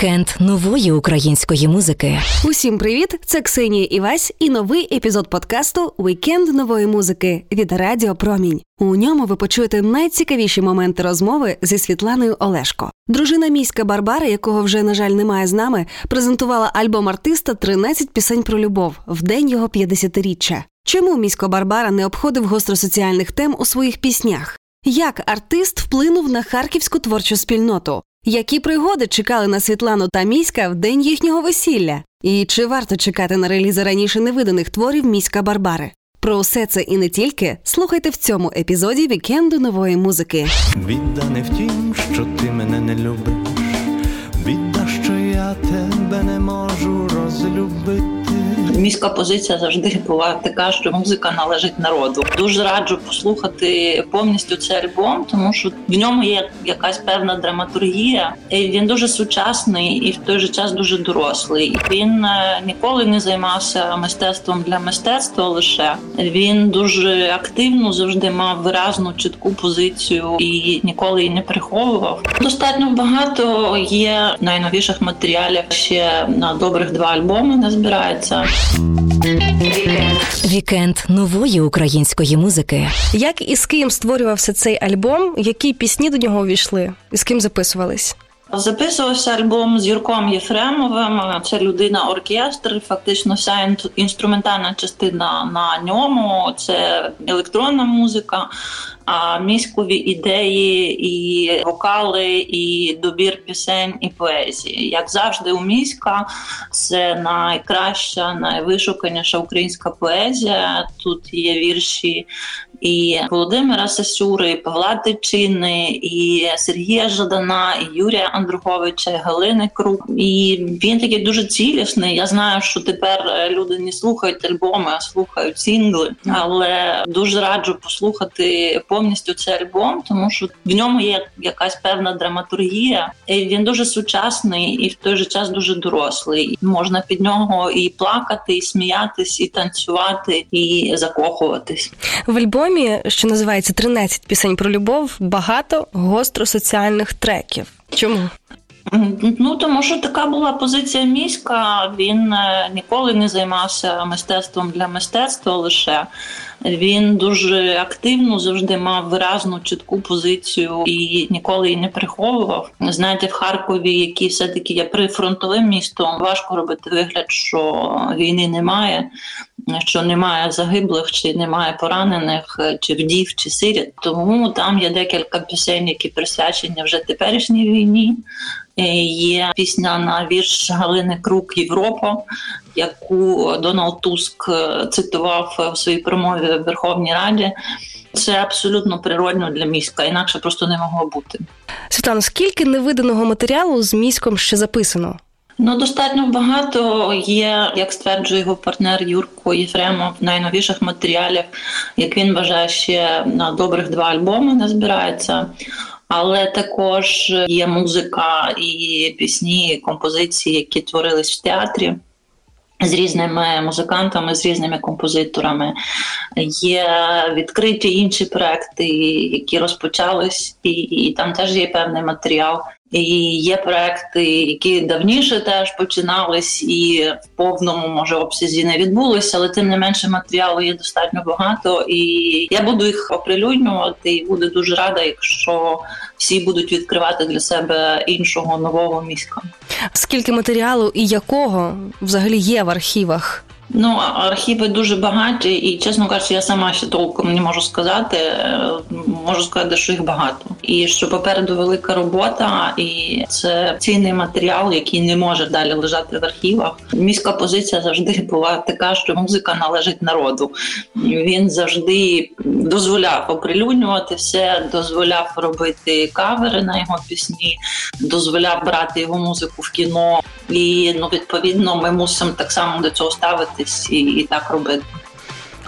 Вікенд нової української музики. Усім привіт! Це Ксенія Івась і новий епізод подкасту Вікенд нової музики від Радіо Промінь. У ньому ви почуєте найцікавіші моменти розмови зі Світланою Олешко. Дружина міська Барбара, якого вже на жаль немає з нами, презентувала альбом артиста «13 пісень про любов в день його 50-річчя. Чому місько Барбара не обходив гостросоціальних тем у своїх піснях? Як артист вплинув на харківську творчу спільноту? Які пригоди чекали на Світлану та міська в день їхнього весілля? І чи варто чекати на релізи раніше невиданих творів міська Барбари? Про усе це і не тільки слухайте в цьому епізоді вікенду нової музики. Біда не в тім, що ти мене не любиш, біда, що я тебе Міська позиція завжди була така, що музика належить народу. Дуже раджу послухати повністю цей альбом, тому що в ньому є якась певна драматургія. І Він дуже сучасний і в той же час дуже дорослий. Він е, ніколи не займався мистецтвом для мистецтва. Лише він дуже активно завжди мав виразну чітку позицію і ніколи її не приховував. Достатньо багато є найновіших матеріалів. Ще на добрих два альбоми не збирається. Вікенд нової української музики. Як і з ким створювався цей альбом? Які пісні до нього увійшли? І з ким записувались? Записувався альбом з Юрком Єфремовим. Це людина оркестр. Фактично, вся інструментальна частина на ньому. Це електронна музика, а міськові ідеї, і вокали, і добір пісень і поезії. Як завжди, у міська це найкраща, найвишуканіша українська поезія. Тут є вірші і Володимира Сасюри, і Павла Тичини, і Сергія Жадана, і Юрія Андруховича, і Галини Крук. І він такий дуже цілісний. Я знаю, що тепер е, люди не слухають альбоми, а слухають сингли. Але дуже раджу послухати повністю цей альбом, тому що в ньому є якась певна драматургія. І Він дуже сучасний і в той же час дуже дорослий. Можна під нього і плакати, і сміятись, і танцювати, і закохуватись. В альбомі, що називається «13 пісень про любов, багато гостро соціальних треків. Чому? Ну тому що така була позиція міська. Він е, ніколи не займався мистецтвом для мистецтва. Лише він дуже активно завжди мав виразну чітку позицію і ніколи її не приховував. Знаєте, в Харкові, який все таки є прифронтовим містом, важко робити вигляд, що війни немає. Що немає загиблих, чи немає поранених, чи вдів, чи сиріт. Тому там є декілька пісень, які присвячені вже теперішній війні. Е, Є пісня на вірш Галини Крук Європа, яку Дональд Туск е, цитував у своїй промові в Верховній Раді. Це абсолютно природно для міська, інакше просто не могло бути. Світлано, скільки невиданого матеріалу з міськом ще записано? Ну, достатньо багато є, як стверджує його партнер Юрко Єфремов, найновіших матеріалів, як він вважає, ще на добрих два альбоми не збирається. Але також є музика і пісні, композиції, які творились в театрі. З різними музикантами, з різними композиторами є відкриті інші проекти, які розпочались, і, і там теж є певний матеріал. І є проекти, які давніше теж починались, і в повному може обсязі не відбулися, але тим не менше матеріалу є достатньо багато. І я буду їх оприлюднювати, і буду дуже рада, якщо всі будуть відкривати для себе іншого нового міська. Скільки матеріалу і якого взагалі є в архівах? Ну, архіви дуже багаті, і чесно кажучи, я сама ще толком не можу сказати. Е, Можу сказати, що їх багато, і що попереду велика робота, і це цінний матеріал, який не може далі лежати в архівах. Міська позиція завжди була така, що музика належить народу. Він завжди дозволяв оприлюднювати все, дозволяв робити кавери на його пісні, дозволяв брати його музику в кіно. І ну відповідно ми мусимо так само до цього ставитись і, і так робити.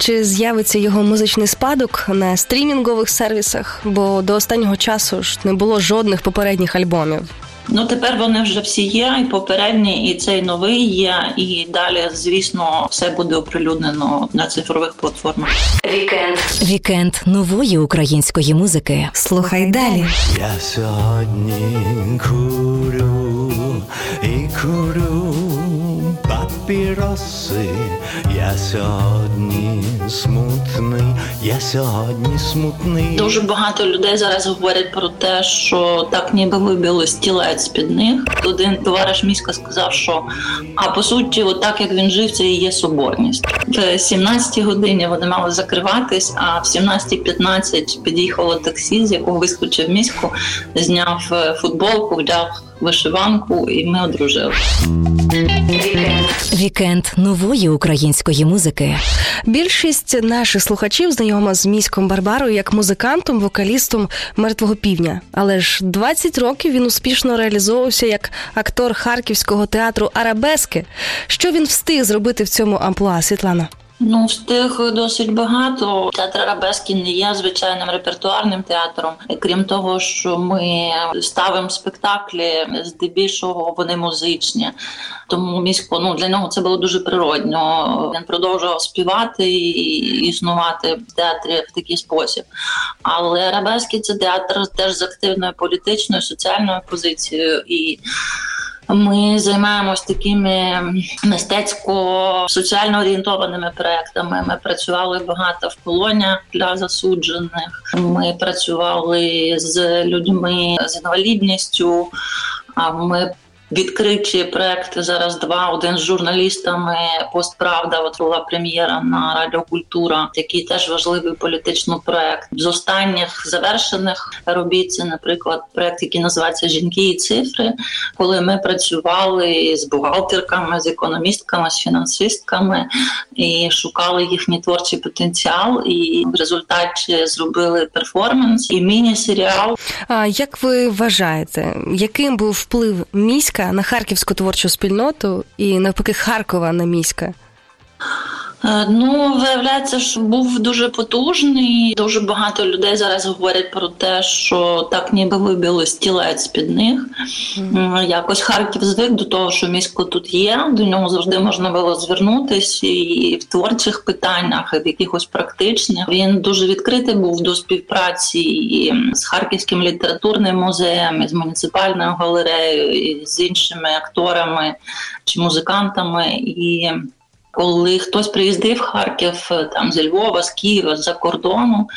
Чи з'явиться його музичний спадок на стрімінгових сервісах? Бо до останнього часу ж не було жодних попередніх альбомів. Ну тепер вони вже всі є, і попередні, і цей новий є. І далі, звісно, все буде оприлюднено на цифрових платформах. Вікенд. Вікенд нової української музики. Слухай далі. Я сьогодні курю і курю папіроси. Я сьогодні смутний, я сьогодні смутний. Дуже багато людей зараз говорять про те, що так ніби вибили стілець під них. Один товариш міська сказав, що а по суті, отак як він жив, це і є соборність. В 17-й годині вони мали закриватись, а в 17.15 під'їхало таксі, з якого вискочив міську, зняв е, футболку, вдяг вишиванку, і ми одружили. Вікенд нової української музики. Більшість наших слухачів знайома з міськом Барбарою як музикантом, вокалістом мертвого півня. Але ж 20 років він успішно реалізовувався як актор харківського театру Арабески. Що він встиг зробити в цьому амплуа, Світлана? Ну, встиг досить багато. Театр Арабески не є звичайним репертуарним театром. Крім того, що ми ставимо спектаклі, здебільшого вони музичні. Тому місько ну для нього це було дуже природньо. Він продовжував співати і існувати в театрі в такий спосіб. Але Арабески це театр теж з активною політичною соціальною позицією і. Ми займаємось такими мистецько-соціально орієнтованими проектами. Ми працювали багато в колоніях для засуджених. Ми працювали з людьми з інвалідністю. Ми відкриті проекти зараз два. Один з журналістами постправда. От була прем'єра на Радіокультура, який теж важливий політичний проект. З останніх завершених робіт це, наприклад, проект, який називається Жінки і цифри, коли ми працювали з бухгалтерками, з економістками, з фінансистками і шукали їхній творчий потенціал. І в результаті зробили перформанс і міні-серіал. А як ви вважаєте, яким був вплив міська? На харківську творчу спільноту і навпаки Харкова на міська? Е, ну, виявляється, що був дуже потужний. Дуже багато людей зараз говорять про те, що так ніби вибили стілець під них. Mm. Якось Харків звик до того, що місько тут є. До нього завжди можна було звернутися і в творчих питаннях, і в якихось практичних. Він дуже відкритий був до співпраці і з Харківським літературним музеєм, і з муніципальною галереєю, і з іншими акторами чи музикантами. І коли хтось приїздив Харків е, там зі Львова, з Києва, з-за кордону,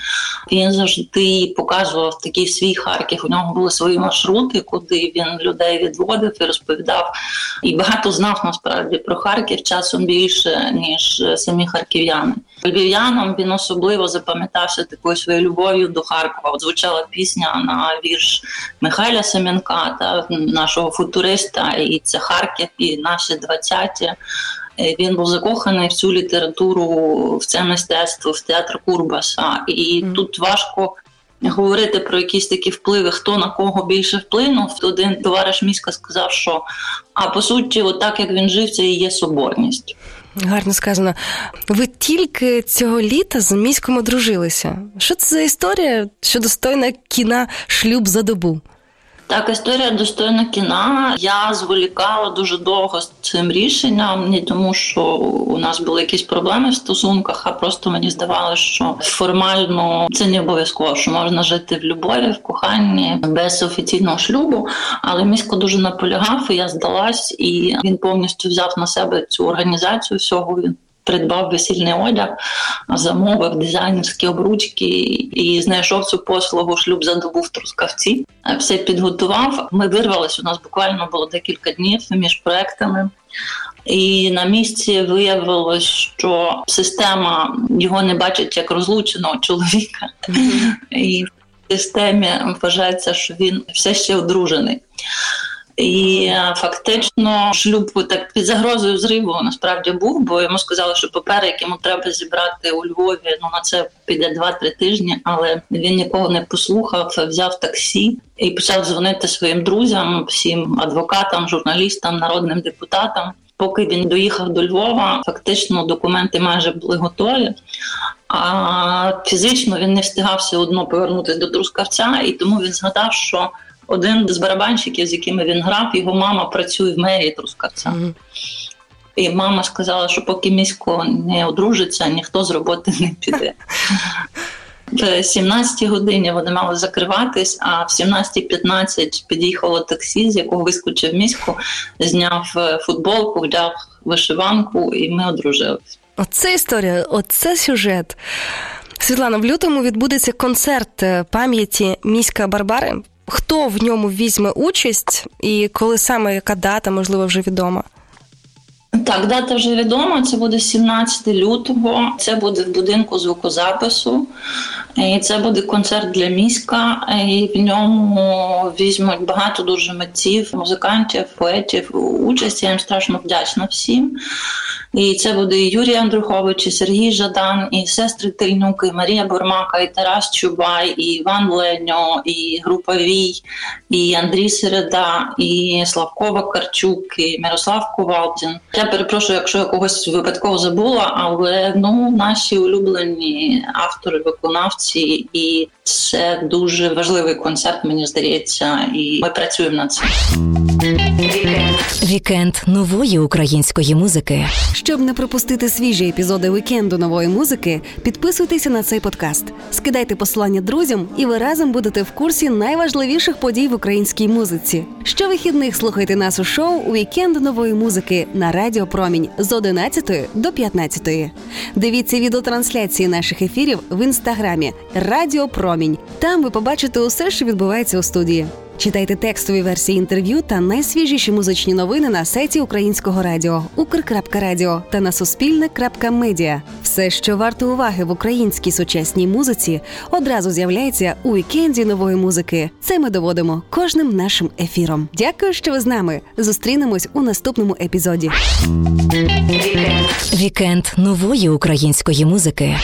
він завжди показував такий свій Харків. У нього були свої маршрути, куди він людей відводив і розповідав. І багато знав насправді про Харків часом більше, ніж е, самі харків'яни. Львів'янам він особливо запам'ятався такою своєю любов'ю до Харкова. От звучала пісня на вірш Михайля Семенка, та нашого футуриста, і це Харків, і наші двадцяті. Е, він був закоханий в цю літературу, в це мистецтво, в театр Курбаса. І mm. тут важко говорити про якісь такі впливи, хто на кого більше вплинув. Один товариш міська сказав, що а по суті, отак як він жив, це і є соборність. Гарно сказано. Ви тільки цього літа з міськом одружилися. Що це за історія, що достойна кіна шлюб за добу? Так, історія достойна кіна. Я зволікала дуже довго з цим рішенням, не тому, що у нас були якісь проблеми в стосунках, а просто мені здавалося, що формально це не обов'язково, що можна жити в любові, в коханні без офіційного шлюбу. Але місько дуже наполягав, і я здалась, і він повністю взяв на себе цю організацію всього. Він придбав весільний одяг, замовив дизайнерські обручки і знайшов цю послугу шлюб за добу в Трускавці. Все підготував. Ми вирвалися. У нас буквально було декілька днів між проектами. І на місці виявилось, що система його не бачить як розлученого чоловіка, mm-hmm. і в системі вважається, що він все ще одружений. І е, фактично шлюб так під загрозою зриву насправді був, бо йому сказали, що папери, які йому треба зібрати у Львові, ну на це піде 2-3 тижні. Але він нікого не послухав, взяв таксі і почав дзвонити своїм друзям, всім адвокатам, журналістам, народним депутатам. Поки він доїхав до Львова, фактично документи майже були готові. А фізично він не встигав все одно повернутися до Трускавця, і тому він згадав, що один з барабанщиків, з якими він грав, його мама працює в мерії Трускавця. Mm-hmm. І мама сказала, що поки місько не одружиться, ніхто з роботи не піде. в 17 годині вони мали закриватись, а в 17.15 під'їхало таксі, з якого вискочив міську, зняв е, футболку, вдяг вишиванку, і ми одружились. Оце історія, оце сюжет. Світлана, в лютому відбудеться концерт е, пам'яті міська Барбари. Хто в ньому візьме участь і коли саме яка дата, можливо, вже відома? Так, дата вже відома. Це буде 17 лютого. Це буде в будинку звукозапису. І це буде концерт для міська. І в ньому візьмуть багато дуже митців, музикантів, поетів. Участь я їм страшно вдячна всім. І це буде і Юрій Андрухович, і Сергій Жадан, і сестри Тильнук, і Марія Бурмака, і Тарас Чубай, і Іван Леньо, і група Вій, і Андрій Середа, і Славко Вакарчук, і Мирослав Ковалдін. Я перепрошую, якщо я когось випадково забула, але ну наші улюблені автори, виконавці, і це дуже важливий концерт, мені здається, і ми працюємо над цим. Вікенд нової української музики. Щоб не пропустити свіжі епізоди вікенду нової музики, підписуйтеся на цей подкаст, скидайте посилання друзям, і ви разом будете в курсі найважливіших подій в українській музиці. Щовихідних слухайте нас у шоу Вікенд нової музики на Радіо Промінь з 11 до 15. Дивіться відеотрансляції наших ефірів в інстаграмі Радіо Промінь. Там ви побачите усе, що відбувається у студії. Читайте текстові версії інтерв'ю та найсвіжіші музичні новини на сайті Українського радіо Укр.Радіо та на Суспільне.Медіа. Все, що варто уваги в українській сучасній музиці, одразу з'являється у вікенді нової музики. Це ми доводимо кожним нашим ефіром. Дякую, що ви з нами. Зустрінемось у наступному епізоді. Вікенд нової української музики.